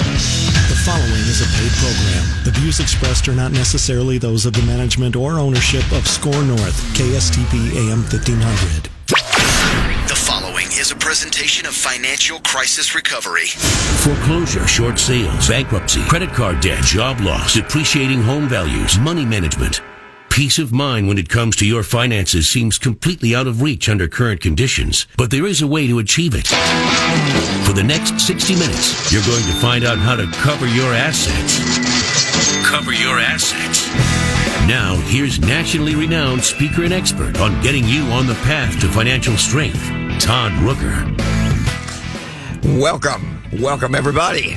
The following is a paid program. The views expressed are not necessarily those of the management or ownership of SKOR North, KSTP AM 1500. The following is a presentation of financial crisis recovery. Foreclosure, short sales, bankruptcy, credit card debt, job loss, depreciating home values, money management. Peace of mind when it comes to your finances seems completely out of reach under current conditions, but there is a way to achieve it. For the next 60 minutes, you're going to find out how to cover your assets. Cover your assets. Now, here's nationally renowned speaker and expert on getting you on the path to financial strength, Todd Rooker. Welcome, welcome everybody.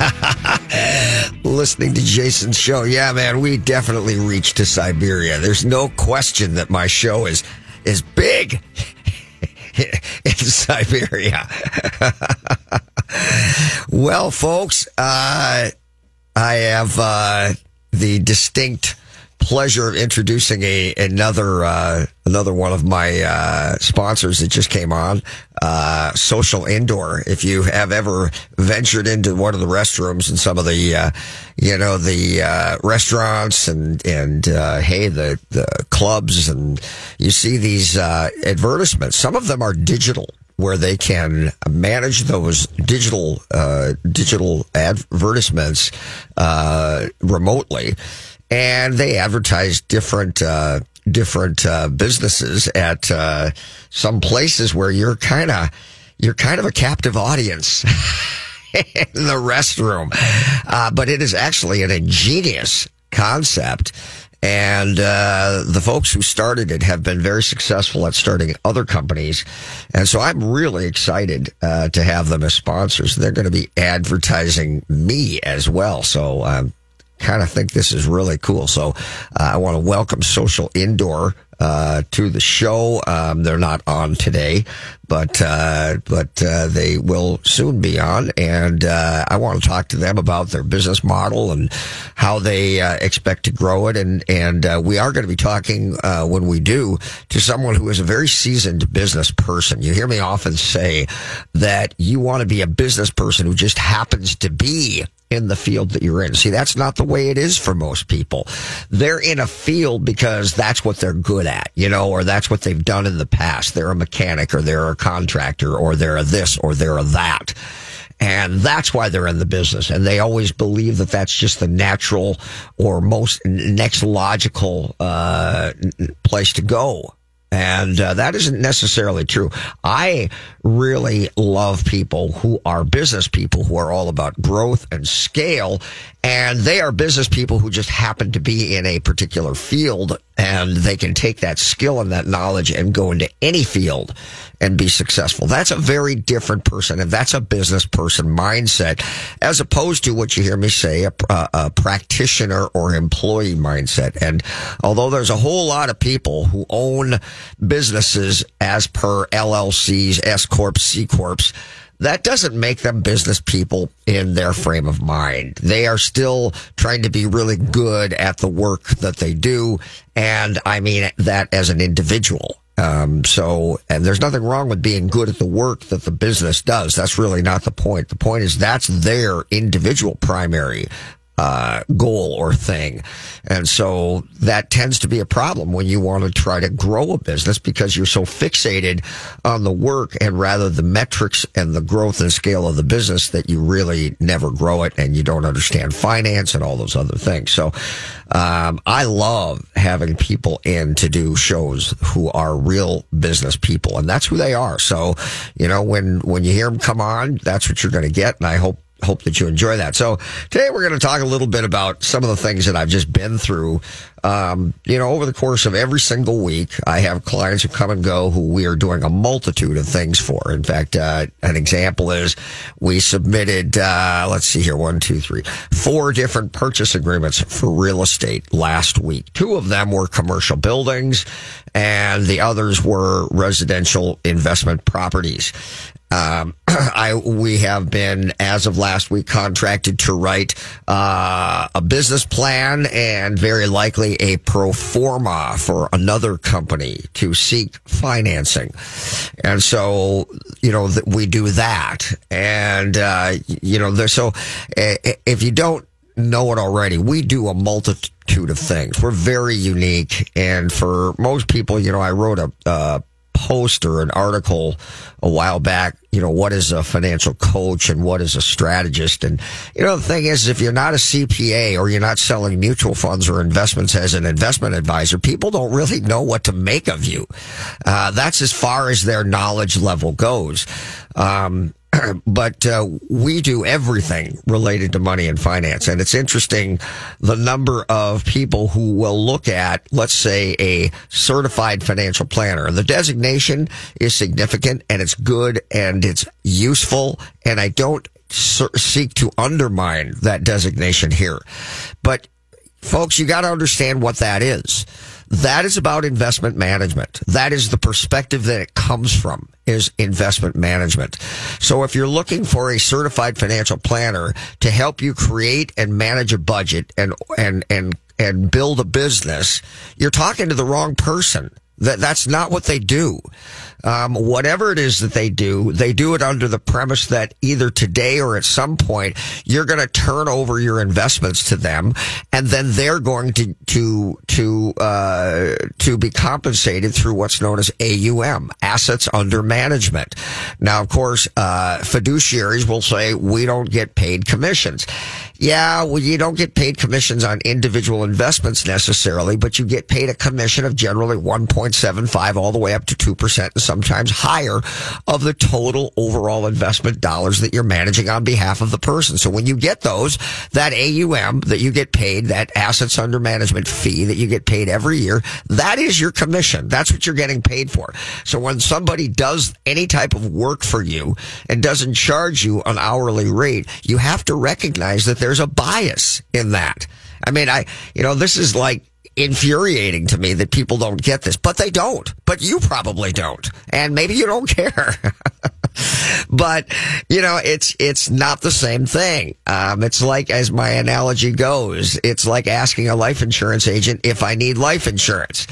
Listening to Jason's show. Yeah, man, we definitely reached to Siberia. There's no question that my show is is big in Siberia. well, folks, uh, I have uh, the distinct pleasure of introducing a another uh, another one of my uh, sponsors that just came on, uh, Social Indoor. If you have ever ventured into one of the restrooms in some of the uh, you know the uh, restaurants and and uh, hey the the clubs and you see these advertisements. Some of them are digital where they can manage those digital digital advertisements remotely and they advertise different uh, different uh, businesses at uh, some places where you're kind of you're kind of a captive audience. in the restroom, uh, but it is actually an ingenious concept. And uh, the folks who started it have been very successful at starting other companies. And so I'm really excited uh, to have them as sponsors. They're going to be advertising me as well. So I'm kind of think this is really cool. So uh, I want to welcome Social Indoor uh, to the show. Um, they're not on today, but uh, but uh, they will soon be on, and uh, I want to talk to them about their business model and how they uh, expect to grow it. And and uh, we are going to be talking when we do to someone who is a very seasoned business person. You hear me often say that you want to be a business person who just happens to be in the field that you're in. See, that's not the way it is for most people. They're in a field because that's what they're good at, you know, or that's what they've done in the past. They're a mechanic or they're a contractor or they're a this or they're a that. And that's why they're in the business. And they always believe that that's just the natural or most next logical, uh, place to go. And uh, that isn't necessarily true. I really love people who are business people who are all about growth and scale. And they are business people who just happen to be in a particular field and they can take that skill and that knowledge and go into any field and be successful. That's a very different person, and that's a business person mindset, as opposed to what you hear me say, a, a, practitioner or employee mindset. And although there's a whole lot of people who own businesses as per LLCs, S corps, C corps, that doesn't make them business people in their frame of mind. They are still trying to be really good at the work that they do. And I mean that as an individual. Um, so, and there's nothing wrong with being good at the work that the business does. That's really not the point. The point is that's their individual primary uh, goal or thing. And so that tends to be a problem when you want to try to grow a business because you're so fixated on the work and rather the metrics and the growth and scale of the business that you really never grow it and you don't understand finance and all those other things. So, um, I love having people in to do shows who are real business people and that's who they are. So, you know, when, when you hear them come on, that's what you're going to get. And I hope hope that you enjoy that. So today we're going to talk a little bit about some of the things that I've just been through. Um, you know, over the course of every single week, I have clients who come and go who we are doing a multitude of things for. In fact, uh, an example is we submitted, uh, let's see here, one, two, three, four different purchase agreements for real estate last week. Two of them were commercial buildings and the others were residential investment properties. Um, I we have been, as of last week, contracted to write uh, a business plan and very likely a pro forma for another company to seek financing. And so, you know, th- we do that. And, uh, you know, there's so uh, if you don't know it already, we do a multitude of things. We're very unique. And for most people, you know, I wrote a, uh, post or an article a while back, you know, what is a financial coach and what is a strategist? And, you know, the thing is, if you're not a CPA or you're not selling mutual funds or investments as an investment advisor, people don't really know what to make of you. Uh, that's as far as their knowledge level goes. Um, but uh, we do everything related to money and finance. And it's interesting the number of people who will look at, let's say, a certified financial planner. The designation is significant and it's good and it's useful. And I don't seek to undermine that designation here. But folks, you got to understand what that is. That is about investment management. That is the perspective that it comes from is investment management. So if you're looking for a certified financial planner to help you create and manage a budget and, and, and, and build a business, you're talking to the wrong person. That that's not what they do. Um, whatever it is that they do, they do it under the premise that either today or at some point you're going to turn over your investments to them, and then they're going to to to uh, to be compensated through what's known as AUM, assets under management. Now, of course, uh, fiduciaries will say we don't get paid commissions. Yeah, well, you don't get paid commissions on individual investments necessarily, but you get paid a commission of generally 1.75 all the way up to 2% and sometimes higher of the total overall investment dollars that you're managing on behalf of the person. So when you get those, that AUM that you get paid, that assets under management fee that you get paid every year, that is your commission. That's what you're getting paid for. So when somebody does any type of work for you and doesn't charge you an hourly rate, you have to recognize that there's a bias in that. I mean, I, you know, this is like infuriating to me that people don't get this, but they don't. But you probably don't. And maybe you don't care. but, you know, it's, it's not the same thing. Um, it's like, as my analogy goes, it's like asking a life insurance agent if I need life insurance.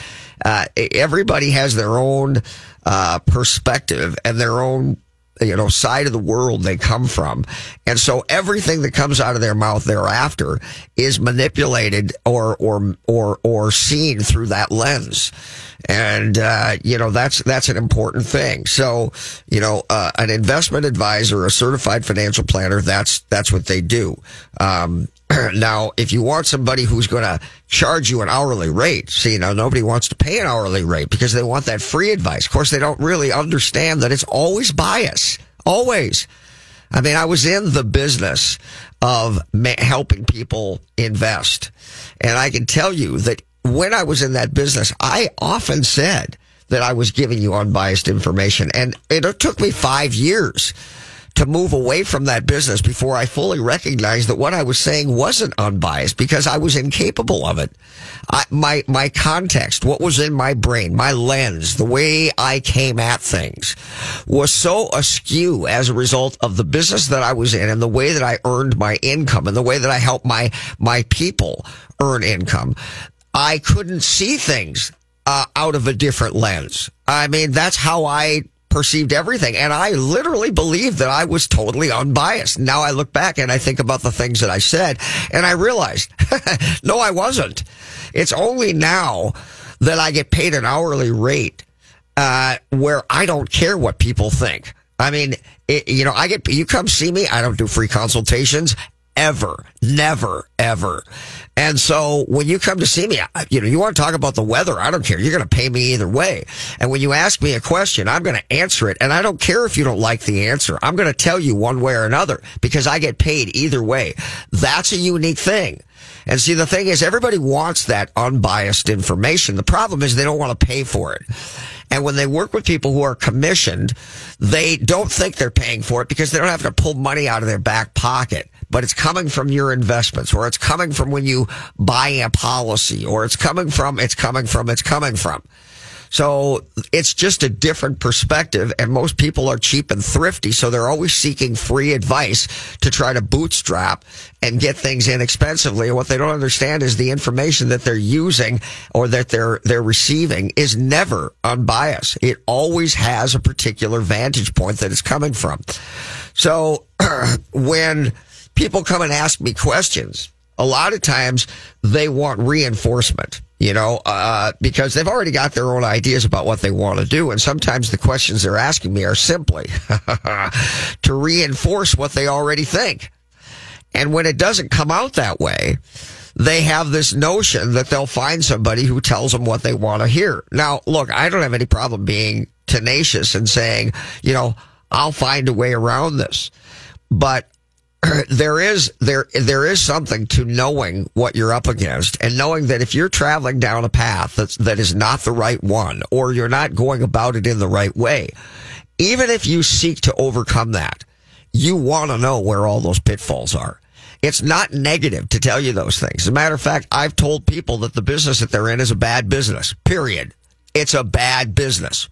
Uh, everybody has their own, uh, perspective and their own you know, side of the world they come from. And so everything that comes out of their mouth thereafter is manipulated or, or, or, or seen through that lens. And, uh, you know, that's, that's an important thing. So, you know, uh, an investment advisor, a certified financial planner, that's, that's what they do. Um, now, if you want somebody who's going to charge you an hourly rate, see, now nobody wants to pay an hourly rate because they want that free advice. Of course, they don't really understand that it's always bias. Always. I mean, I was in the business of ma- helping people invest. And I can tell you that when I was in that business, I often said that I was giving you unbiased information. And it took me five years to move away from that business before I fully recognized that what I was saying wasn't unbiased because I was incapable of it. I, my, my context, what was in my brain, my lens, the way I came at things was so askew as a result of the business that I was in and the way that I earned my income and the way that I helped my, my people earn income. I couldn't see things uh, out of a different lens. I mean, that's how I perceived everything. And I literally believed that I was totally unbiased. Now I look back and I think about the things that I said and I realized, no, I wasn't. It's only now that I get paid an hourly rate, uh, where I don't care what people think. I mean, it, you know, I get, you come see me. I don't do free consultations ever, never, ever. And so when you come to see me, you know, you want to talk about the weather. I don't care. You're going to pay me either way. And when you ask me a question, I'm going to answer it. And I don't care if you don't like the answer. I'm going to tell you one way or another because I get paid either way. That's a unique thing. And see, the thing is, everybody wants that unbiased information. The problem is they don't want to pay for it. And when they work with people who are commissioned, they don't think they're paying for it because they don't have to pull money out of their back pocket. But it's coming from your investments or it's coming from when you buy a policy or it's coming from, it's coming from, it's coming from. So it's just a different perspective and most people are cheap and thrifty. So they're always seeking free advice to try to bootstrap and get things inexpensively. And what they don't understand is the information that they're using or that they're, they're receiving is never unbiased. It always has a particular vantage point that it's coming from. So when people come and ask me questions, a lot of times they want reinforcement you know, uh, because they've already got their own ideas about what they want to do. And sometimes the questions they're asking me are simply to reinforce what they already think. And when it doesn't come out that way, they have this notion that they'll find somebody who tells them what they want to hear. Now, look, I don't have any problem being tenacious and saying, you know, I'll find a way around this. But there is there there is something to knowing what you're up against and knowing that if you're traveling down a path that's that is not the right one or you're not going about it in the right way even if you seek to overcome that you want to know where all those pitfalls are. It's not negative to tell you those things. As a matter of fact i've told people that the business that they're in is a bad business period. It's a bad business.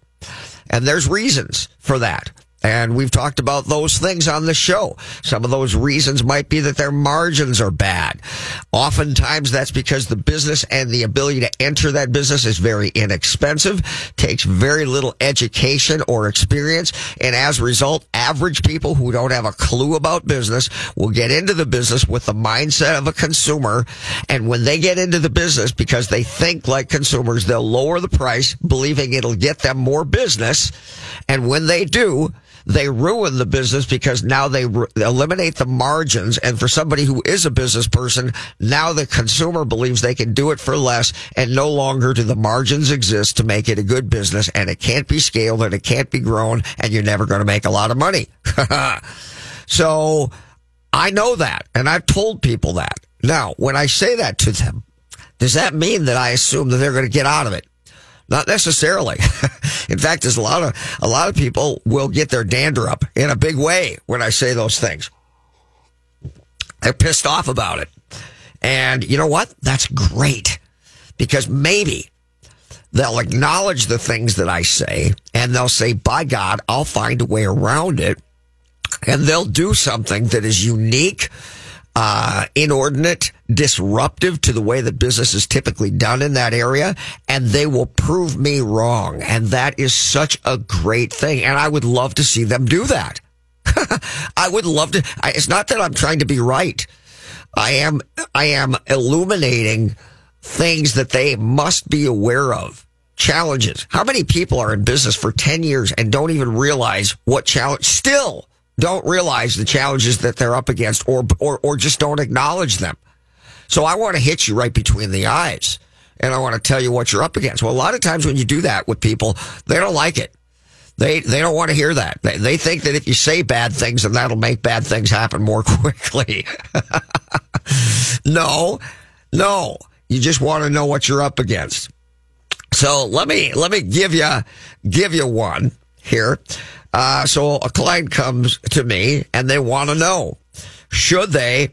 And there's reasons for that and we've talked about those things on the show. Some of those reasons might be that their margins are bad. Oftentimes that's because the business and the ability to enter that business is very inexpensive, takes very little education or experience. And as a result, average people who don't have a clue about business will get into the business with the mindset of a consumer. And when they get into the business because they think like consumers, they'll lower the price, believing it'll get them more business. And when they do, they ruin the business because now they re- eliminate the margins. And for somebody who is a business person, now the consumer believes they can do it for less and no longer do the margins exist to make it a good business and it can't be scaled and it can't be grown and you're never going to make a lot of money. so I know that and I've told people that. Now, when I say that to them, does that mean that I assume that they're going to get out of it? Not necessarily. in fact, there's a lot of a lot of people will get their dander up in a big way when I say those things. They're pissed off about it. And you know what? That's great. Because maybe they'll acknowledge the things that I say and they'll say, by God, I'll find a way around it. And they'll do something that is unique uh, inordinate, disruptive to the way that business is typically done in that area, and they will prove me wrong. And that is such a great thing. And I would love to see them do that. I would love to. I, it's not that I'm trying to be right. I am, I am illuminating things that they must be aware of. Challenges. How many people are in business for 10 years and don't even realize what challenge still don't realize the challenges that they're up against or, or, or just don't acknowledge them. So I want to hit you right between the eyes and I want to tell you what you're up against. Well, a lot of times when you do that with people, they don't like it. They, they don't want to hear that. They, they think that if you say bad things, then that'll make bad things happen more quickly. no, no. You just want to know what you're up against. So let me, let me give you, give you one here. Uh, so a client comes to me and they want to know, should they,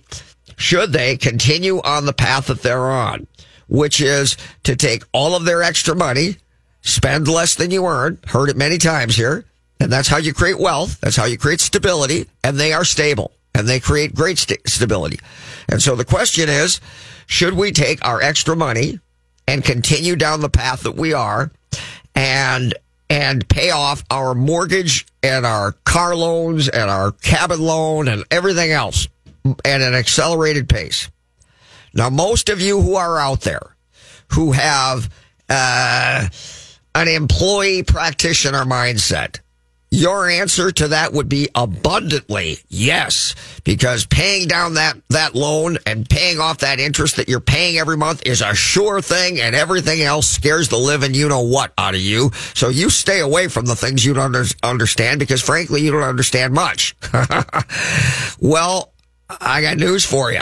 should they continue on the path that they're on, which is to take all of their extra money, spend less than you earn, heard it many times here. And that's how you create wealth. That's how you create stability and they are stable and they create great st- stability. And so the question is, should we take our extra money and continue down the path that we are and and pay off our mortgage and our car loans and our cabin loan and everything else at an accelerated pace. Now, most of you who are out there who have uh, an employee practitioner mindset, your answer to that would be abundantly yes, because paying down that, that loan and paying off that interest that you're paying every month is a sure thing and everything else scares the living you know what out of you. So you stay away from the things you don't under- understand because frankly, you don't understand much. well, I got news for you.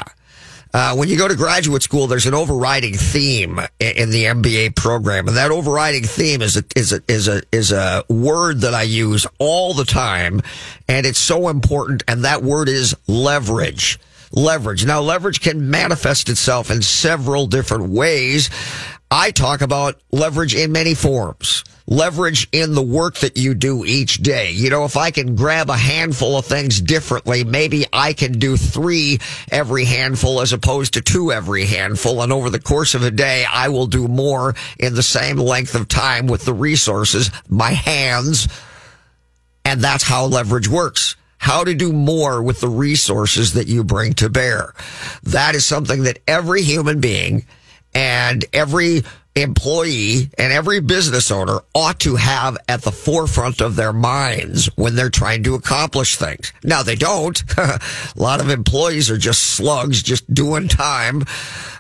Uh, when you go to graduate school, there's an overriding theme in the MBA program, and that overriding theme is a is a is a is a word that I use all the time, and it's so important. And that word is leverage. Leverage. Now, leverage can manifest itself in several different ways. I talk about leverage in many forms. Leverage in the work that you do each day. You know, if I can grab a handful of things differently, maybe I can do three every handful as opposed to two every handful. And over the course of a day, I will do more in the same length of time with the resources, my hands. And that's how leverage works how to do more with the resources that you bring to bear. That is something that every human being and every employee and every business owner ought to have at the forefront of their minds when they're trying to accomplish things. Now they don't. a lot of employees are just slugs, just doing time.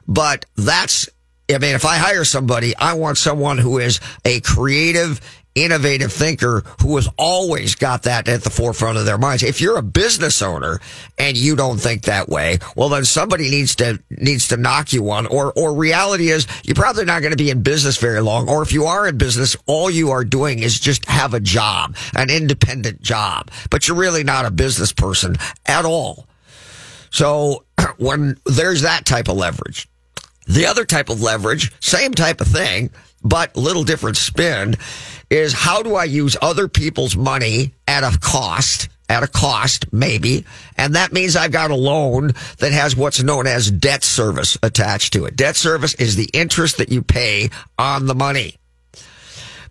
But that's, I mean, if I hire somebody, I want someone who is a creative, innovative thinker who has always got that at the forefront of their minds. If you're a business owner and you don't think that way, well, then somebody needs to, needs to knock you on or, or reality is you're probably not going to be in business very long. Or if you are in business, all you are doing is just have a job, an independent job, but you're really not a business person at all. So when there's that type of leverage, the other type of leverage, same type of thing, but little different spin is how do I use other people's money at a cost? At a cost, maybe. And that means I've got a loan that has what's known as debt service attached to it. Debt service is the interest that you pay on the money.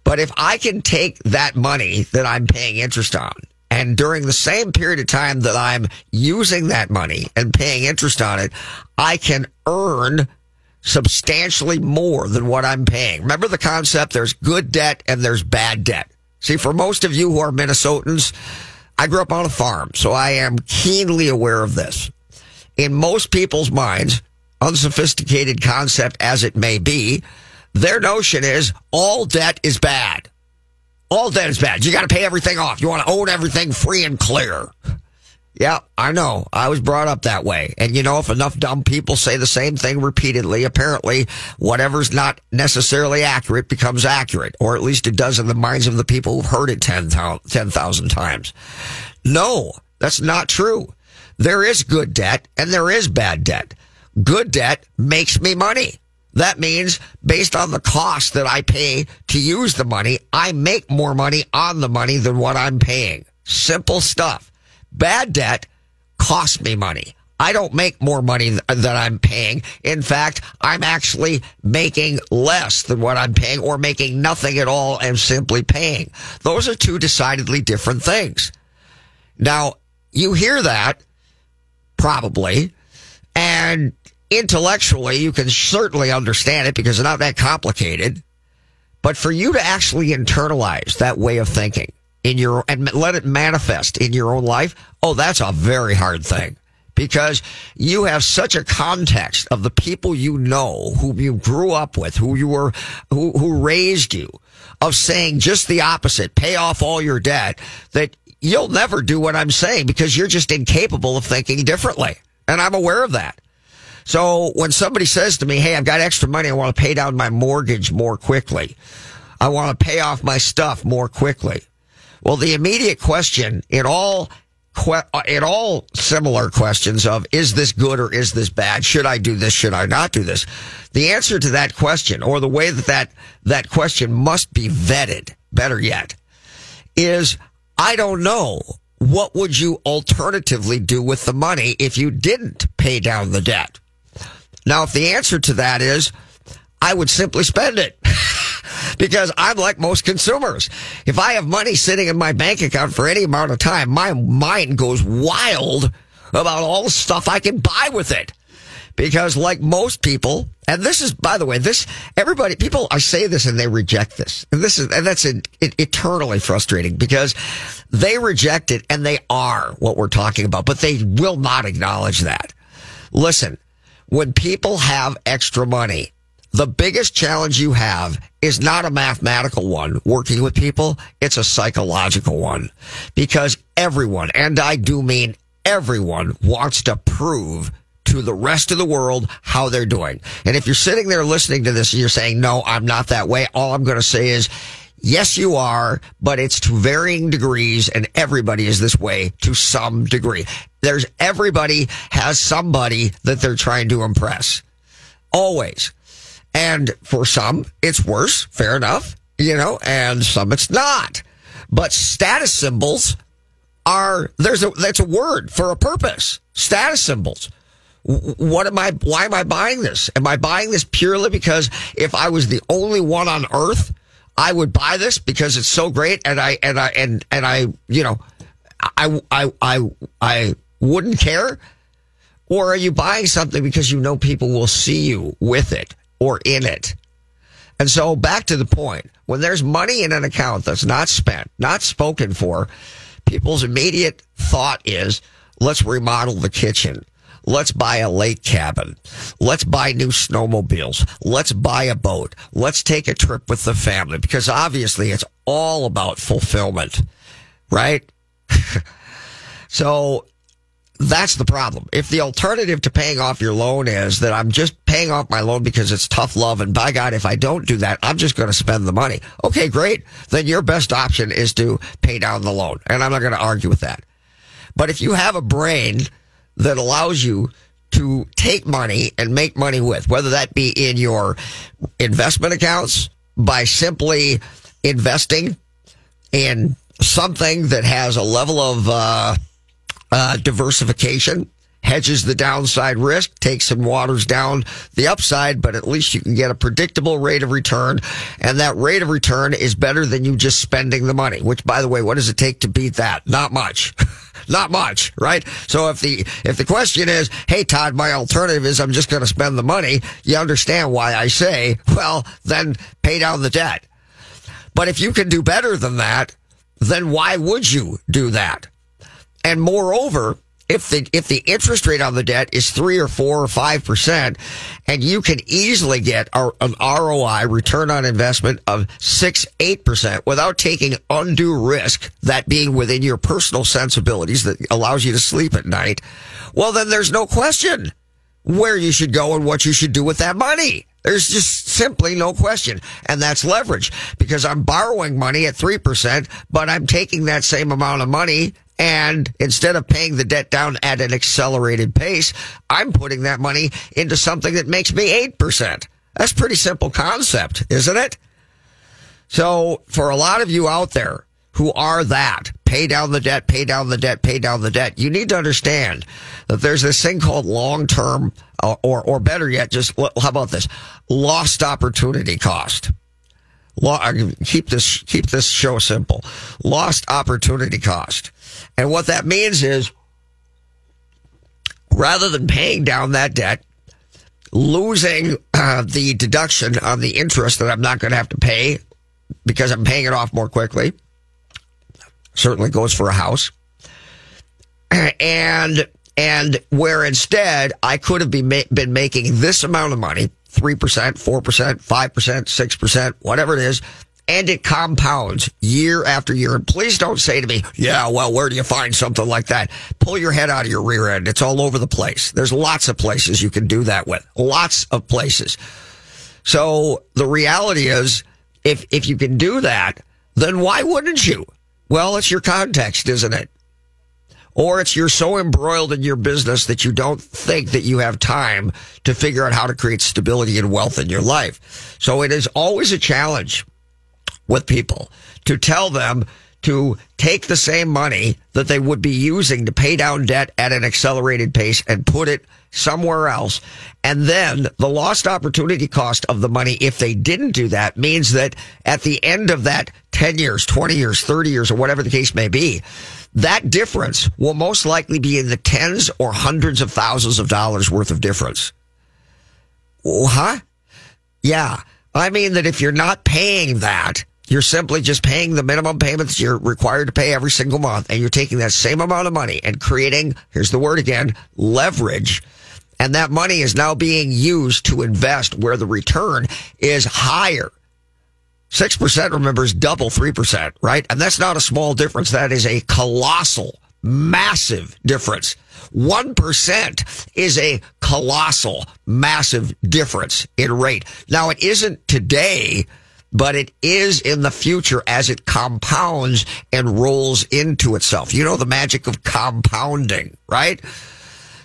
But if I can take that money that I'm paying interest on and during the same period of time that I'm using that money and paying interest on it, I can earn substantially more than what I'm paying. Remember the concept? There's good debt and there's bad debt. See, for most of you who are Minnesotans, I grew up on a farm, so I am keenly aware of this. In most people's minds, unsophisticated concept as it may be, their notion is all debt is bad. All debt is bad. You got to pay everything off. You want to own everything free and clear. Yeah, I know. I was brought up that way. And you know, if enough dumb people say the same thing repeatedly, apparently whatever's not necessarily accurate becomes accurate, or at least it does in the minds of the people who've heard it 10,000 10, times. No, that's not true. There is good debt and there is bad debt. Good debt makes me money. That means based on the cost that I pay to use the money, I make more money on the money than what I'm paying. Simple stuff. Bad debt costs me money. I don't make more money than I'm paying. In fact, I'm actually making less than what I'm paying or making nothing at all and simply paying. Those are two decidedly different things. Now, you hear that probably and intellectually you can certainly understand it because it's not that complicated. But for you to actually internalize that way of thinking, in your and let it manifest in your own life, oh, that's a very hard thing because you have such a context of the people you know, who you grew up with, who you were, who, who raised you, of saying just the opposite, pay off all your debt, that you'll never do what I'm saying because you're just incapable of thinking differently. And I'm aware of that. So when somebody says to me, Hey, I've got extra money. I want to pay down my mortgage more quickly. I want to pay off my stuff more quickly. Well, the immediate question in all uh, in all similar questions of is this good or is this bad? Should I do this? Should I not do this? The answer to that question, or the way that that, that question must be vetted, better yet, is I don't know. What would you alternatively do with the money if you didn't pay down the debt? Now, if the answer to that is, I would simply spend it. Because I'm like most consumers. If I have money sitting in my bank account for any amount of time, my mind goes wild about all the stuff I can buy with it. Because like most people, and this is, by the way, this, everybody, people, I say this and they reject this. And this is, and that's it, eternally frustrating because they reject it and they are what we're talking about, but they will not acknowledge that. Listen, when people have extra money, the biggest challenge you have is not a mathematical one working with people. It's a psychological one because everyone, and I do mean everyone wants to prove to the rest of the world how they're doing. And if you're sitting there listening to this and you're saying, no, I'm not that way, all I'm going to say is, yes, you are, but it's to varying degrees and everybody is this way to some degree. There's everybody has somebody that they're trying to impress. Always. And for some, it's worse. Fair enough. you know, and some it's not. But status symbols are there's a that's a word for a purpose. Status symbols. What am I? Why am I buying this? Am I buying this purely because if I was the only one on earth, I would buy this because it's so great, and I and I and and I, you know, I I I I wouldn't care. Or are you buying something because you know people will see you with it or in it? And so back to the point, when there's money in an account that's not spent, not spoken for, people's immediate thought is, let's remodel the kitchen. Let's buy a lake cabin. Let's buy new snowmobiles. Let's buy a boat. Let's take a trip with the family because obviously it's all about fulfillment, right? so that's the problem. If the alternative to paying off your loan is that I'm just paying off my loan because it's tough love, and by God, if I don't do that, I'm just going to spend the money. Okay, great. Then your best option is to pay down the loan. And I'm not going to argue with that. But if you have a brain that allows you to take money and make money with, whether that be in your investment accounts by simply investing in something that has a level of, uh, uh, diversification hedges the downside risk, takes and waters down the upside, but at least you can get a predictable rate of return. And that rate of return is better than you just spending the money, which by the way, what does it take to beat that? Not much. Not much, right? So if the, if the question is, hey Todd, my alternative is I'm just going to spend the money, you understand why I say, well, then pay down the debt. But if you can do better than that, then why would you do that? And moreover, if the if the interest rate on the debt is three or four or five percent, and you can easily get an ROI return on investment of six eight percent without taking undue risk, that being within your personal sensibilities that allows you to sleep at night, well then there's no question where you should go and what you should do with that money. There's just simply no question. And that's leverage because I'm borrowing money at 3%, but I'm taking that same amount of money and instead of paying the debt down at an accelerated pace, I'm putting that money into something that makes me 8%. That's pretty simple concept, isn't it? So for a lot of you out there who are that, pay down the debt, pay down the debt, pay down the debt, you need to understand that there's this thing called long-term, uh, or, or better yet, just, how about this? Lost opportunity cost. Keep this, keep this show simple. Lost opportunity cost. And what that means is rather than paying down that debt, losing uh, the deduction on the interest that I'm not going to have to pay because I'm paying it off more quickly. Certainly goes for a house. And and where instead I could have been been making this amount of money, 3%, 4%, 5%, 6%, whatever it is, and it compounds year after year. And please don't say to me, yeah, well, where do you find something like that? Pull your head out of your rear end. It's all over the place. There's lots of places you can do that with. Lots of places. So the reality is, if, if you can do that, then why wouldn't you? Well, it's your context, isn't it? Or it's you're so embroiled in your business that you don't think that you have time to figure out how to create stability and wealth in your life. So it is always a challenge with people to tell them to take the same money that they would be using to pay down debt at an accelerated pace and put it somewhere else. And then the lost opportunity cost of the money, if they didn't do that, means that at the end of that 10 years, 20 years, 30 years, or whatever the case may be, that difference will most likely be in the tens or hundreds of thousands of dollars worth of difference. Huh? Yeah. I mean that if you're not paying that, you're simply just paying the minimum payments you're required to pay every single month, and you're taking that same amount of money and creating, here's the word again, leverage. And that money is now being used to invest where the return is higher. 6%, remember, is double 3%, right? And that's not a small difference. That is a colossal, massive difference. 1% is a colossal, massive difference in rate. Now, it isn't today, but it is in the future as it compounds and rolls into itself. You know the magic of compounding, right?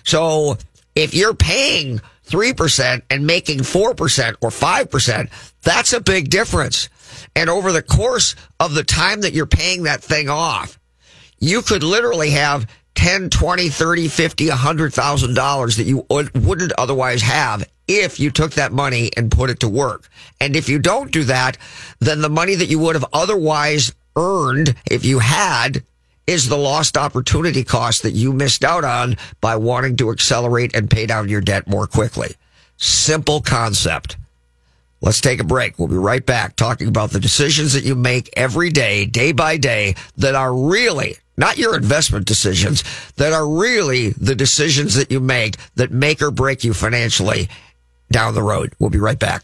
So If you're paying 3% and making 4% or 5%, that's a big difference. And over the course of the time that you're paying that thing off, you could literally have 10, 20, 30, 50, $100,000 that you wouldn't otherwise have if you took that money and put it to work. And if you don't do that, then the money that you would have otherwise earned if you had is the lost opportunity cost that you missed out on by wanting to accelerate and pay down your debt more quickly. Simple concept. Let's take a break. We'll be right back talking about the decisions that you make every day, day by day, that are really not your investment decisions, that are really the decisions that you make that make or break you financially down the road. We'll be right back.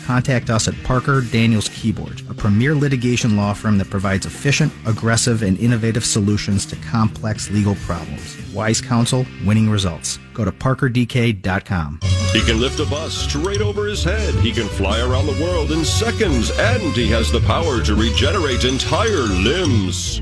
contact us at Parker Daniels Kibort, a premier litigation law firm that provides efficient, aggressive, and innovative solutions to complex legal problems. Wise counsel, winning results. Go to parkerdk.com. He can lift a bus straight over his head. He can fly around the world in seconds, and he has the power to regenerate entire limbs.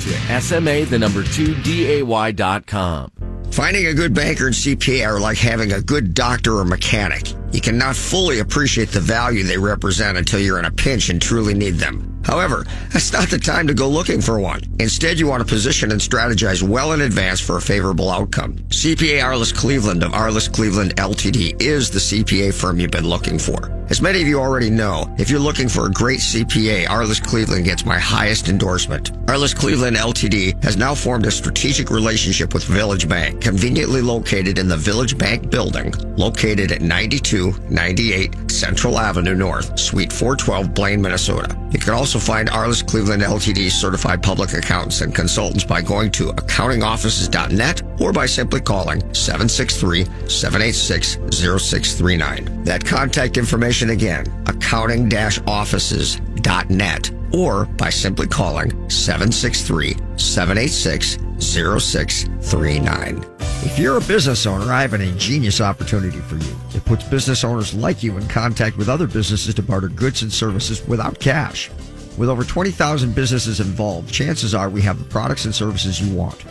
to SMA the number 2 DAY.com. Finding a good banker and CPA are like having a good doctor or mechanic. You cannot fully appreciate the value they represent until you're in a pinch and truly need them. However, that's not the time to go looking for one. Instead, you want to position and strategize well in advance for a favorable outcome. CPA Arliss Cleveland of Arliss Cleveland LTD is the CPA firm you've been looking for. As many of you already know, if you're looking for a great CPA, Arliss Cleveland gets my highest endorsement. Arliss Cleveland LTD has now formed a strategic relationship with Village Bank, conveniently located in the Village Bank building, located at 9298 Central Avenue North, Suite 412, Blaine, Minnesota. You can also find Arliss Cleveland LTD certified public accountants and consultants by going to accountingoffices.net or by simply calling 763-786-0639. That contact information again, accounting-offices.net or by simply calling 763-786-0639. If you're a business owner, I have an ingenious opportunity for you. It puts business owners like you in contact with other businesses to barter goods and services without cash. With over 20,000 businesses involved, chances are we have the products and services you want.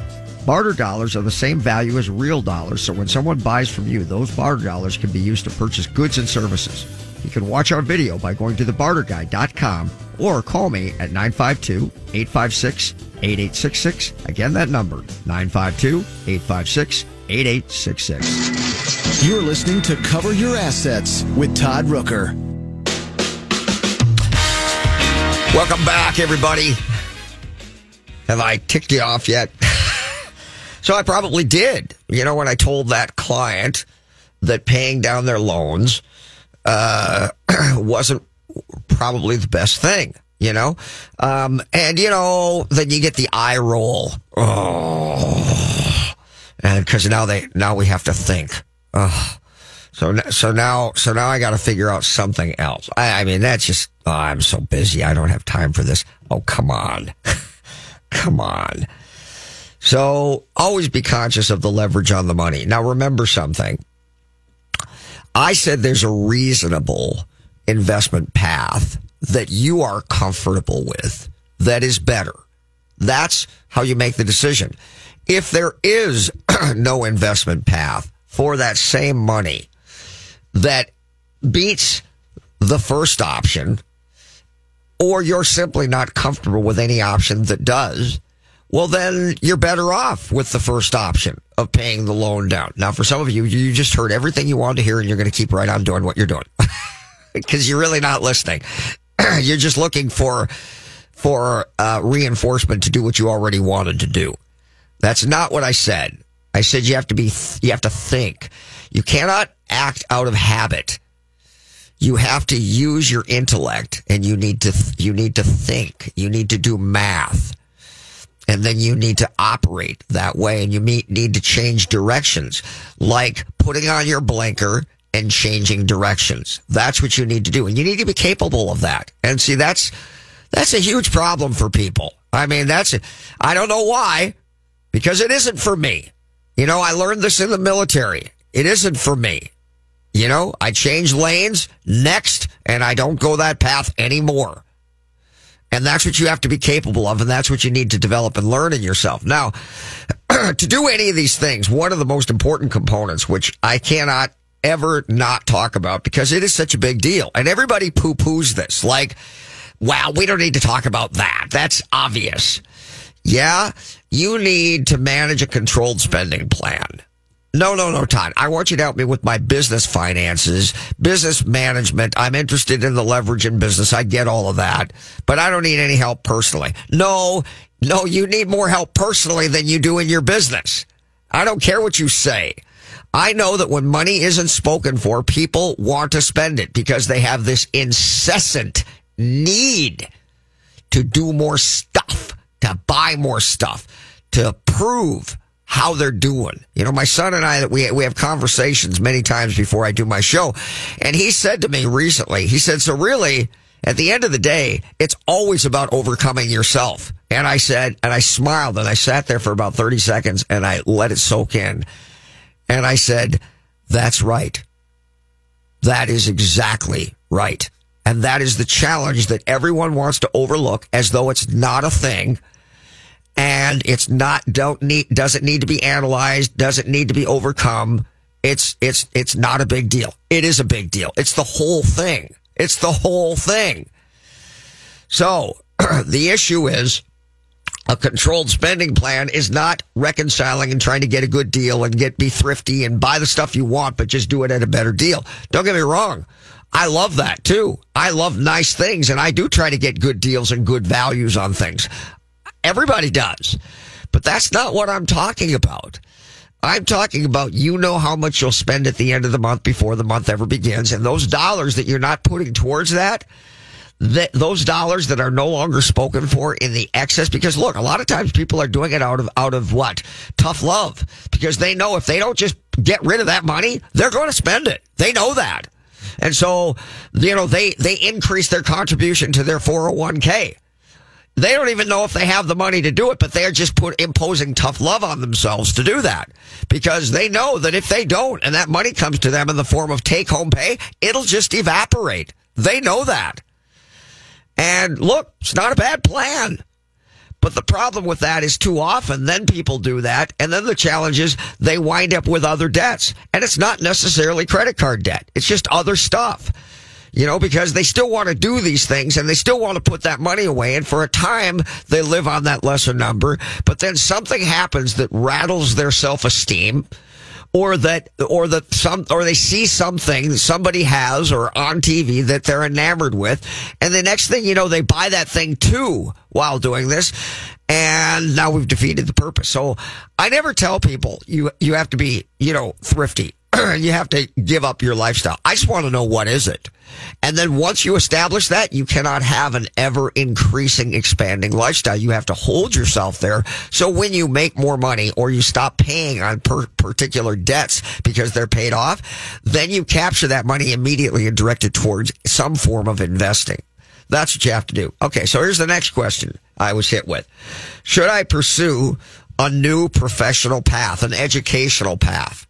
Barter dollars are the same value as real dollars, so when someone buys from you, those barter dollars can be used to purchase goods and services. You can watch our video by going to thebarterguy.com or call me at 952 856 8866. Again, that number 952 856 8866. You're listening to Cover Your Assets with Todd Rooker. Welcome back, everybody. Have I ticked you off yet? so I probably did. You know, when I told that client that paying down their loans uh, wasn't probably the best thing, you know? Um, and, you know, then you get the eye roll. Oh. And because now they, now we have to think. Oh. So, so now, so now I got to figure out something else. I, I mean, that's just, oh, I'm so busy. I don't have time for this. Oh, come on. come on. So always be conscious of the leverage on the money. Now remember something. I said there's a reasonable investment path that you are comfortable with that is better. That's how you make the decision. If there is no investment path for that same money that beats the first option, or you're simply not comfortable with any option that does, well, then you're better off with the first option of paying the loan down. Now, for some of you, you just heard everything you wanted to hear and you're going to keep right on doing what you're doing because you're really not listening. you're just looking for, for uh, reinforcement to do what you already wanted to do. That's not what I said. I said you have to be, you have to think. You cannot act out of habit. You have to use your intellect and you need to, you need to think. You need to do math and then you need to operate that way and you need to change directions like putting on your blinker and changing directions. That's what you need to do and you need to be capable of that. And see that's that's a huge problem for people. I mean that's i don't know why because it isn't for me. You know i learned this in the military. It isn't for me. You know i change lanes next and i don't go that path anymore and that's what you have to be capable of. And that's what you need to develop and learn in yourself. Now, to do any of these things, one of the most important components, which I cannot ever not talk about because it is such a big deal. And everybody poo poos this. Like, wow, we don't need to talk about that. That's obvious. Yeah, you need to manage a controlled spending plan. No, no, no, Todd. I want you to help me with my business finances, business management. I'm interested in the leverage in business. I get all of that, but I don't need any help personally. No, no, you need more help personally than you do in your business. I don't care what you say. I know that when money isn't spoken for, people want to spend it because they have this incessant need to do more stuff, to buy more stuff, to prove how they're doing. You know, my son and I, we, we have conversations many times before I do my show. And he said to me recently, he said, so really, at the end of the day, it's always about overcoming yourself. And I said, and I smiled and I sat there for about 30 seconds and I let it soak in. And I said, that's right. That is exactly right. And that is the challenge that everyone wants to overlook as though it's not a thing and it's not don't need doesn't need to be analyzed, doesn't need to be overcome. It's it's it's not a big deal. It is a big deal. It's the whole thing. It's the whole thing. So the issue is a controlled spending plan is not reconciling and trying to get a good deal and get be thrifty and buy the stuff you want, but just do it at a better deal. Don't get me wrong. I love that too. I love nice things and I do try to get good deals and good values on things. Everybody does. But that's not what I'm talking about. I'm talking about you know how much you'll spend at the end of the month before the month ever begins. And those dollars that you're not putting towards that, that those dollars that are no longer spoken for in the excess because look a lot of times people are doing it out of out of what tough love because they know if they don't just get rid of that money they're going to spend it they know that and so you know they they increase their contribution to their 401k they don't even know if they have the money to do it, but they're just put imposing tough love on themselves to do that because they know that if they don't and that money comes to them in the form of take home pay, it'll just evaporate. They know that. And look, it's not a bad plan. But the problem with that is too often then people do that. And then the challenge is they wind up with other debts. And it's not necessarily credit card debt. It's just other stuff. You know, because they still want to do these things and they still want to put that money away. And for a time, they live on that lesser number. But then something happens that rattles their self esteem or that or that some or they see something somebody has or on TV that they're enamored with and the next thing you know they buy that thing too while doing this and now we've defeated the purpose so i never tell people you you have to be you know thrifty you have to give up your lifestyle i just want to know what is it and then once you establish that, you cannot have an ever increasing, expanding lifestyle. You have to hold yourself there. So when you make more money or you stop paying on per- particular debts because they're paid off, then you capture that money immediately and direct it towards some form of investing. That's what you have to do. Okay. So here's the next question I was hit with. Should I pursue a new professional path, an educational path?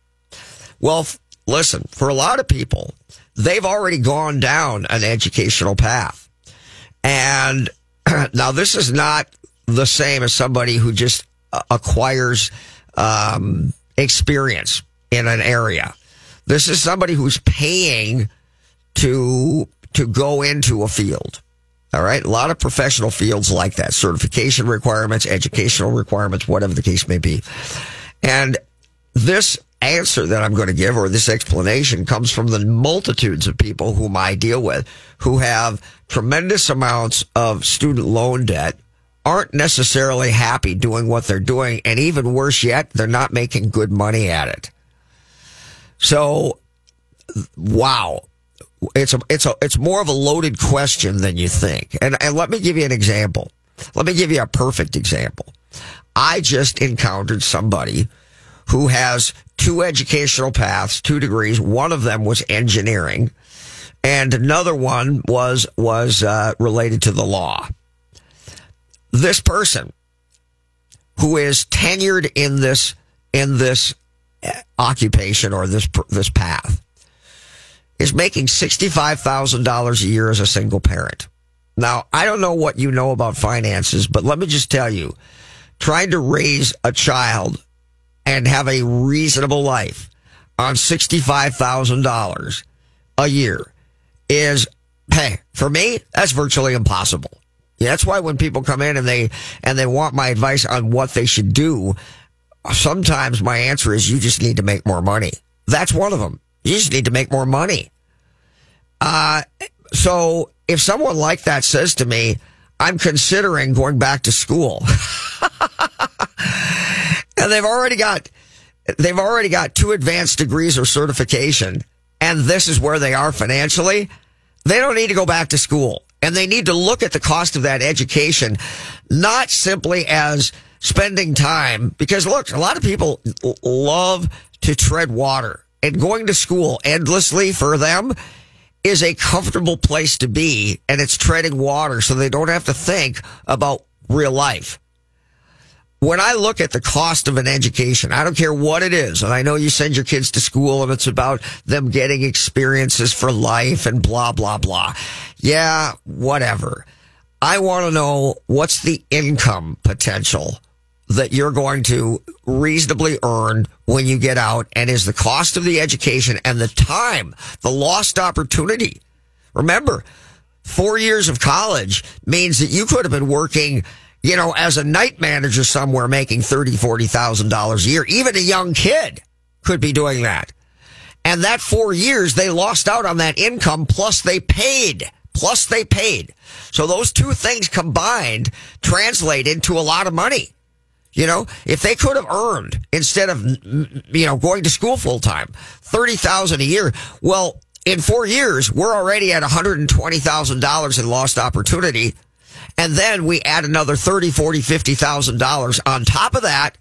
Well, listen, for a lot of people, they've already gone down an educational path. And now this is not the same as somebody who just uh, acquires um, experience in an area. This is somebody who's paying to to go into a field. All right, a lot of professional fields like that, certification requirements, educational requirements, whatever the case may be. And this answer that I'm going to give or this explanation comes from the multitudes of people whom I deal with who have tremendous amounts of student loan debt, aren't necessarily happy doing what they're doing, and even worse yet, they're not making good money at it. So, wow. It's a, it's a, it's more of a loaded question than you think. And, and let me give you an example. Let me give you a perfect example. I just encountered somebody who has two educational paths, two degrees. One of them was engineering, and another one was was uh, related to the law. This person, who is tenured in this in this uh, occupation or this this path, is making sixty five thousand dollars a year as a single parent. Now, I don't know what you know about finances, but let me just tell you, trying to raise a child and have a reasonable life on $65,000 a year is, hey, for me, that's virtually impossible. Yeah, that's why when people come in and they, and they want my advice on what they should do, sometimes my answer is you just need to make more money. That's one of them. You just need to make more money. Uh, so if someone like that says to me, I'm considering going back to school. and they've already got they've already got two advanced degrees or certification and this is where they are financially. They don't need to go back to school and they need to look at the cost of that education not simply as spending time because look a lot of people love to tread water and going to school endlessly for them is a comfortable place to be and it's treading water so they don't have to think about real life when I look at the cost of an education, I don't care what it is. And I know you send your kids to school and it's about them getting experiences for life and blah, blah, blah. Yeah, whatever. I want to know what's the income potential that you're going to reasonably earn when you get out and is the cost of the education and the time, the lost opportunity. Remember, Four years of college means that you could have been working, you know, as a night manager somewhere making thirty, forty thousand dollars a year. Even a young kid could be doing that. And that four years, they lost out on that income, plus they paid. Plus they paid. So those two things combined translate into a lot of money. You know, if they could have earned instead of, you know, going to school full time, 30,000 a year. Well, in four years, we're already at $120,000 in lost opportunity. And then we add another 30, 40, $50,000 on top of that.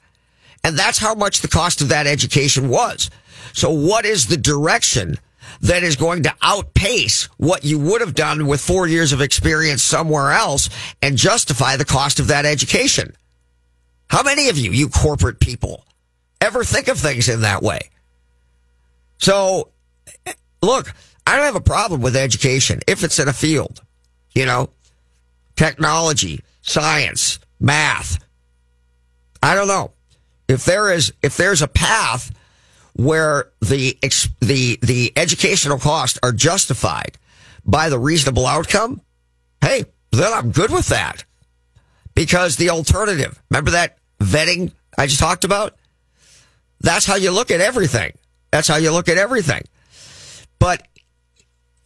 And that's how much the cost of that education was. So what is the direction that is going to outpace what you would have done with four years of experience somewhere else and justify the cost of that education? How many of you, you corporate people, ever think of things in that way? So, look, I don't have a problem with education if it's in a field, you know, technology, science, math. I don't know. If there is, if there's a path where the, the, the educational costs are justified by the reasonable outcome, hey, then I'm good with that. Because the alternative, remember that vetting I just talked about? That's how you look at everything. That's how you look at everything. But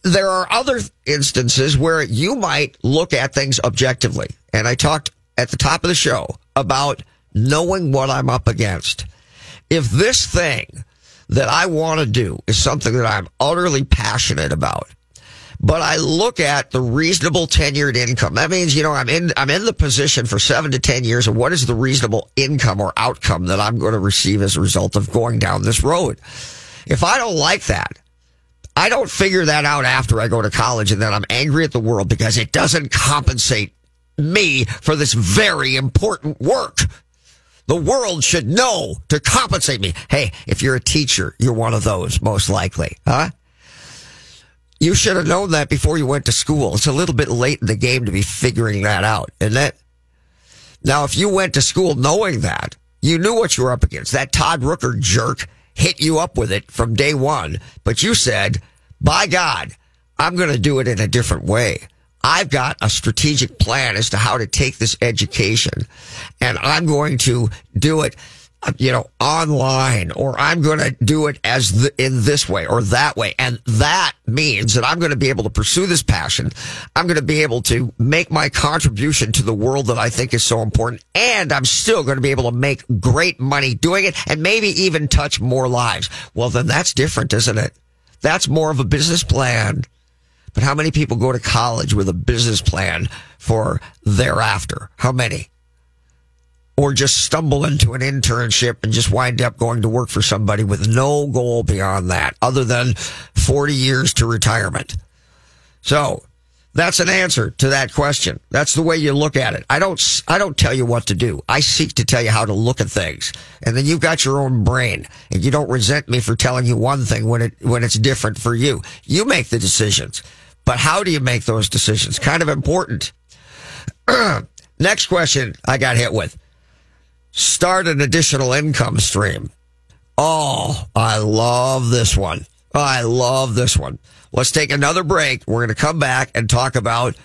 there are other instances where you might look at things objectively. And I talked at the top of the show about knowing what I'm up against. If this thing that I want to do is something that I'm utterly passionate about, but I look at the reasonable tenured income. That means, you know, I'm in, I'm in the position for seven to 10 years of what is the reasonable income or outcome that I'm going to receive as a result of going down this road. If I don't like that, I don't figure that out after I go to college and then I'm angry at the world because it doesn't compensate me for this very important work. The world should know to compensate me. Hey, if you're a teacher, you're one of those, most likely, huh? You should have known that before you went to school. It's a little bit late in the game to be figuring that out, isn't it? Now, if you went to school knowing that, you knew what you were up against. That Todd Rooker jerk hit you up with it from day one, but you said, by God, I'm going to do it in a different way. I've got a strategic plan as to how to take this education and I'm going to do it you know, online or I'm going to do it as the, in this way or that way. And that means that I'm going to be able to pursue this passion. I'm going to be able to make my contribution to the world that I think is so important. And I'm still going to be able to make great money doing it and maybe even touch more lives. Well, then that's different, isn't it? That's more of a business plan. But how many people go to college with a business plan for thereafter? How many? Or just stumble into an internship and just wind up going to work for somebody with no goal beyond that other than 40 years to retirement. So that's an answer to that question. That's the way you look at it. I don't, I don't tell you what to do. I seek to tell you how to look at things. And then you've got your own brain and you don't resent me for telling you one thing when it, when it's different for you. You make the decisions. But how do you make those decisions? Kind of important. Next question I got hit with. Start an additional income stream. Oh, I love this one. I love this one. Let's take another break. We're going to come back and talk about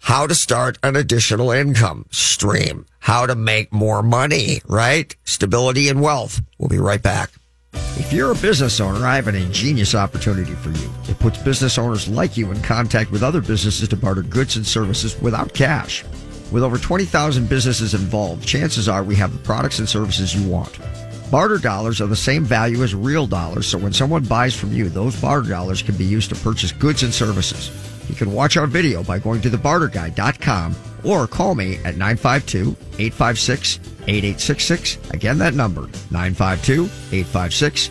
how to start an additional income stream, how to make more money, right? Stability and wealth. We'll be right back. If you're a business owner, I have an ingenious opportunity for you. It puts business owners like you in contact with other businesses to barter goods and services without cash. With over 20,000 businesses involved, chances are we have the products and services you want. Barter dollars are the same value as real dollars, so when someone buys from you, those barter dollars can be used to purchase goods and services. You can watch our video by going to thebarterguy.com or call me at 952 856 8866. Again, that number 952 856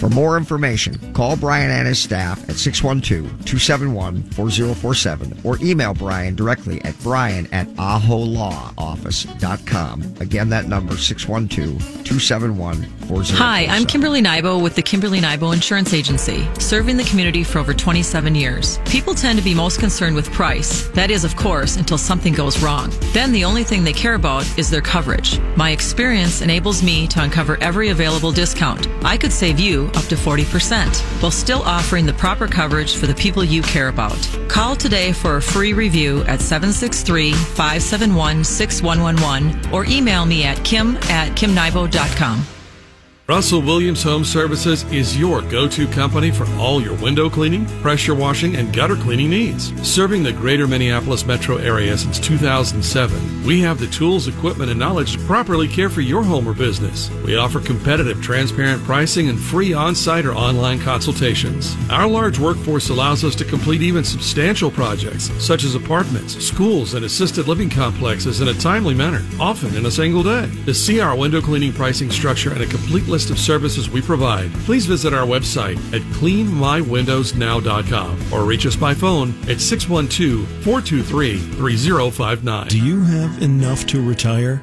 For more information, call Brian and his staff at 612-271-4047 or email Brian directly at brian at aholawoffice.com. Again, that number 612-271-4047. Hi, I'm Kimberly Nybo with the Kimberly Nybo Insurance Agency, serving the community for over 27 years. People tend to be most concerned with price. That is, of course, until something goes wrong. Then the only thing they care about is their coverage. My experience enables me to uncover every available discount. I could save you up to 40% while still offering the proper coverage for the people you care about. Call today for a free review at 763-571-6111 or email me at kim at kimnybo.com. Russell Williams Home Services is your go to company for all your window cleaning, pressure washing, and gutter cleaning needs. Serving the greater Minneapolis metro area since 2007, we have the tools, equipment, and knowledge to properly care for your home or business. We offer competitive, transparent pricing and free on site or online consultations. Our large workforce allows us to complete even substantial projects, such as apartments, schools, and assisted living complexes in a timely manner, often in a single day. To see our window cleaning pricing structure and a complete list of services we provide, please visit our website at cleanmywindowsnow.com or reach us by phone at 612 423 3059. Do you have enough to retire?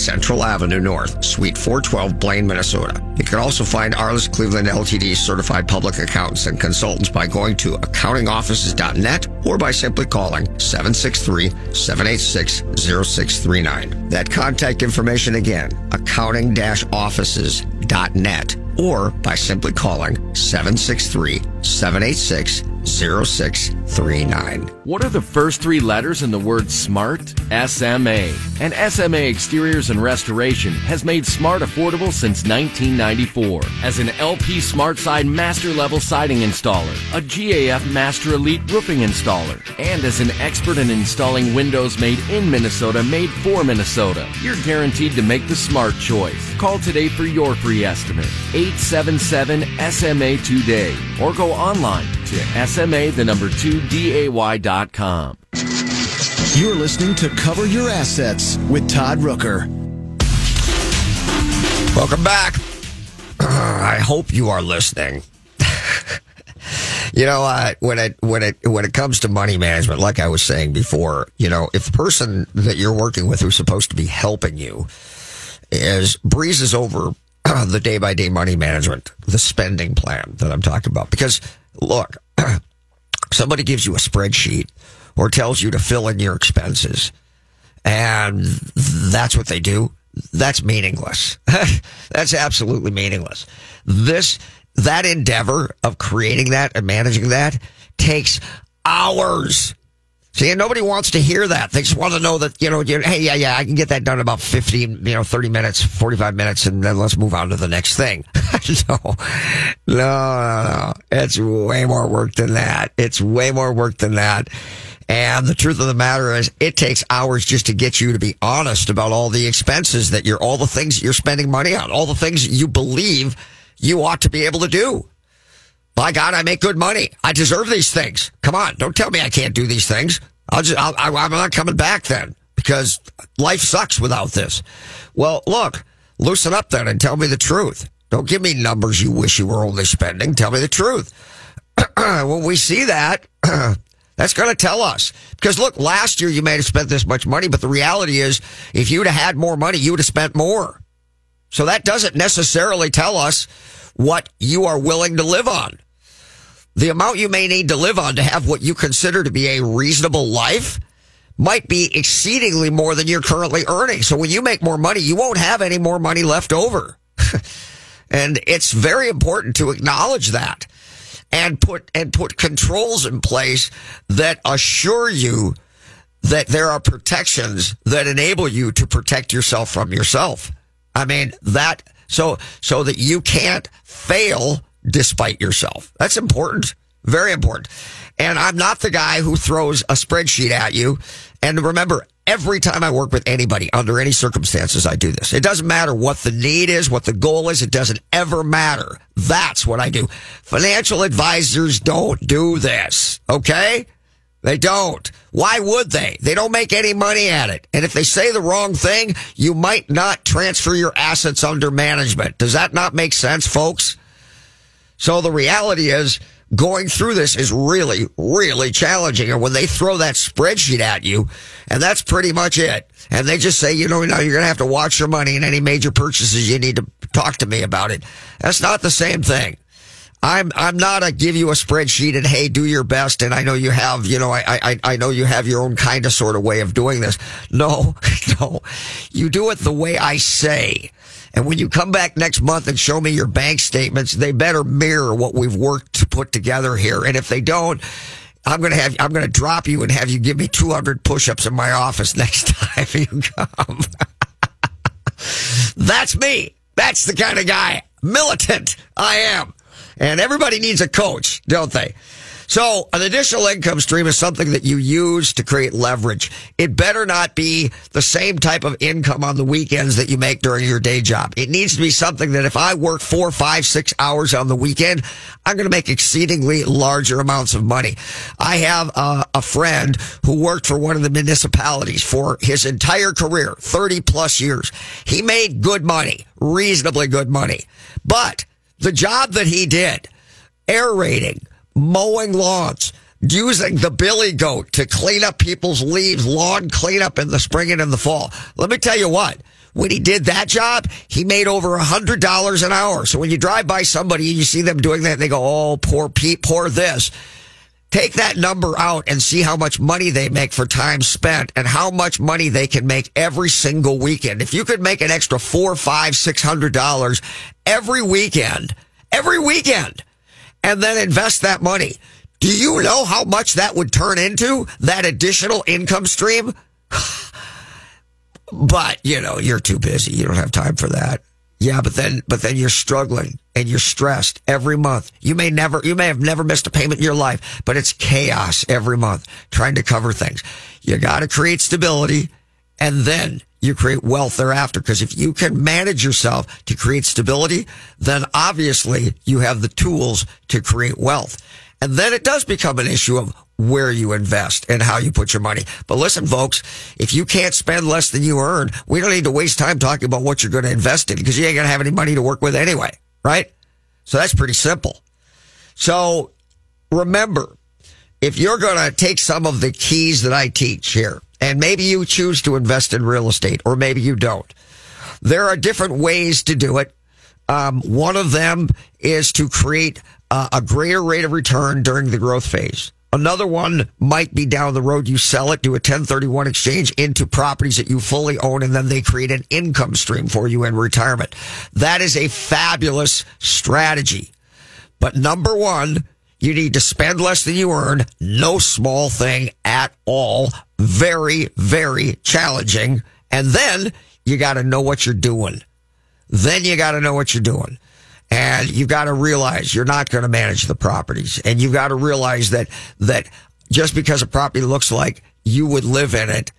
Central Avenue North, Suite 412, Blaine, Minnesota. You can also find Arliss Cleveland LTD certified public accountants and consultants by going to accountingoffices.net or by simply calling 763-786-0639. That contact information again, accounting-offices.net or by simply calling 763-786-0639. What are the first three letters in the word SMART? SMA. And SMA Exteriors and Restoration has made smart affordable since 1994. As an LP Smart Side Master Level Siding Installer, a GAF Master Elite Roofing Installer, and as an expert in installing windows made in Minnesota, made for Minnesota, you're guaranteed to make the smart choice. Call today for your free estimate. 877 SMA today or go online to SMA the number 2 DAY.com. You're listening to Cover Your Assets with Todd Rooker. Welcome back. I hope you are listening. you know, uh, when it when it when it comes to money management, like I was saying before, you know, if the person that you're working with who's supposed to be helping you is breezes over the day by day money management, the spending plan that I'm talking about, because look, somebody gives you a spreadsheet or tells you to fill in your expenses, and that's what they do. That's meaningless. that's absolutely meaningless. This that endeavor of creating that and managing that takes hours. See, nobody wants to hear that. They just want to know that, you know, hey, yeah, yeah, I can get that done about 15, you know, 30 minutes, 45 minutes, and then let's move on to the next thing. no, no, no, no. It's way more work than that. It's way more work than that. And the truth of the matter is, it takes hours just to get you to be honest about all the expenses that you're, all the things that you're spending money on, all the things you believe you ought to be able to do. By God, I make good money. I deserve these things. Come on, don't tell me I can't do these things. I'll just, I'll, I'm not coming back then because life sucks without this. Well, look, loosen up then and tell me the truth. Don't give me numbers you wish you were only spending. Tell me the truth. when we see that, that's going to tell us. Because look, last year you may have spent this much money, but the reality is if you'd have had more money, you would have spent more. So that doesn't necessarily tell us what you are willing to live on. The amount you may need to live on to have what you consider to be a reasonable life might be exceedingly more than you're currently earning. So when you make more money, you won't have any more money left over. and it's very important to acknowledge that and put, and put controls in place that assure you that there are protections that enable you to protect yourself from yourself. I mean, that, so, so that you can't fail despite yourself. That's important. Very important. And I'm not the guy who throws a spreadsheet at you. And remember, every time I work with anybody under any circumstances, I do this. It doesn't matter what the need is, what the goal is. It doesn't ever matter. That's what I do. Financial advisors don't do this. Okay. They don't. Why would they? They don't make any money at it. And if they say the wrong thing, you might not transfer your assets under management. Does that not make sense, folks? So the reality is going through this is really, really challenging. And when they throw that spreadsheet at you, and that's pretty much it. And they just say, you know, now you're going to have to watch your money and any major purchases you need to talk to me about it. That's not the same thing. I'm I'm not a give you a spreadsheet and hey do your best and I know you have you know I I I know you have your own kind of sort of way of doing this. No, no, you do it the way I say. And when you come back next month and show me your bank statements, they better mirror what we've worked to put together here. And if they don't, I'm to have, I'm to drop you and have you give me 200 push-ups in my office next time you come. That's me. That's the kind of guy, militant I am. And everybody needs a coach, don't they? So an additional income stream is something that you use to create leverage. It better not be the same type of income on the weekends that you make during your day job. It needs to be something that if I work four, five, six hours on the weekend, I'm going to make exceedingly larger amounts of money. I have a, a friend who worked for one of the municipalities for his entire career, 30 plus years. He made good money, reasonably good money, but the job that he did, aerating, mowing lawns, using the billy goat to clean up people's leaves, lawn cleanup in the spring and in the fall. Let me tell you what. When he did that job, he made over a hundred dollars an hour. So when you drive by somebody and you see them doing that, they go, "Oh, poor Pete, poor this." Take that number out and see how much money they make for time spent and how much money they can make every single weekend. If you could make an extra four, five, six hundred dollars every weekend, every weekend, and then invest that money. Do you know how much that would turn into? That additional income stream? but, you know, you're too busy. You don't have time for that. Yeah, but then, but then you're struggling and you're stressed every month. You may never, you may have never missed a payment in your life, but it's chaos every month trying to cover things. You got to create stability and then you create wealth thereafter. Because if you can manage yourself to create stability, then obviously you have the tools to create wealth. And then it does become an issue of where you invest and how you put your money. But listen, folks, if you can't spend less than you earn, we don't need to waste time talking about what you're going to invest in because you ain't going to have any money to work with anyway, right? So that's pretty simple. So remember, if you're going to take some of the keys that I teach here, and maybe you choose to invest in real estate, or maybe you don't, there are different ways to do it. Um, one of them is to create uh, a greater rate of return during the growth phase. Another one might be down the road. You sell it, do a 1031 exchange into properties that you fully own, and then they create an income stream for you in retirement. That is a fabulous strategy. But number one, you need to spend less than you earn. No small thing at all. Very, very challenging. And then you got to know what you're doing. Then you got to know what you're doing. And you've got to realize you're not going to manage the properties. And you've got to realize that, that just because a property looks like you would live in it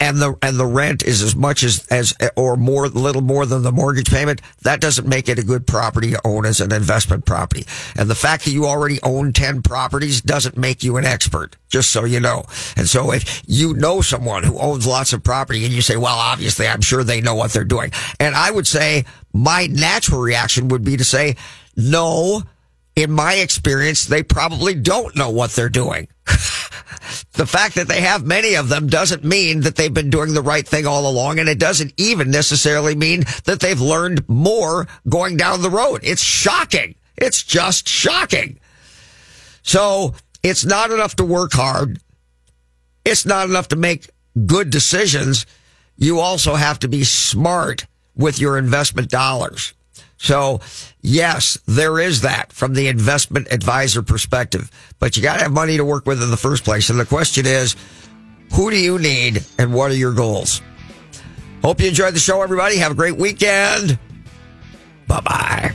and the, and the rent is as much as, as, or more, little more than the mortgage payment, that doesn't make it a good property to own as an investment property. And the fact that you already own 10 properties doesn't make you an expert, just so you know. And so if you know someone who owns lots of property and you say, well, obviously I'm sure they know what they're doing. And I would say my natural reaction would be to say, no, in my experience, they probably don't know what they're doing. the fact that they have many of them doesn't mean that they've been doing the right thing all along. And it doesn't even necessarily mean that they've learned more going down the road. It's shocking. It's just shocking. So it's not enough to work hard. It's not enough to make good decisions. You also have to be smart with your investment dollars. So yes, there is that from the investment advisor perspective, but you got to have money to work with in the first place. And the question is, who do you need and what are your goals? Hope you enjoyed the show, everybody. Have a great weekend. Bye bye.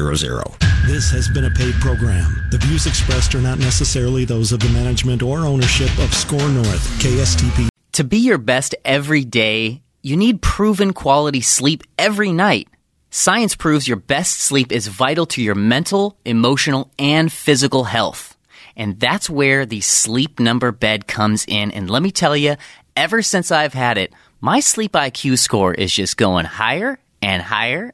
This has been a paid program. The views expressed are not necessarily those of the management or ownership of SKOR North, KSTP. To be your best every day, you need proven quality sleep every night. Science proves your best sleep is vital to your mental, emotional, and physical health. And that's where the sleep number bed comes in. And let me tell you, ever since I've had it, my sleep IQ score is just going higher and higher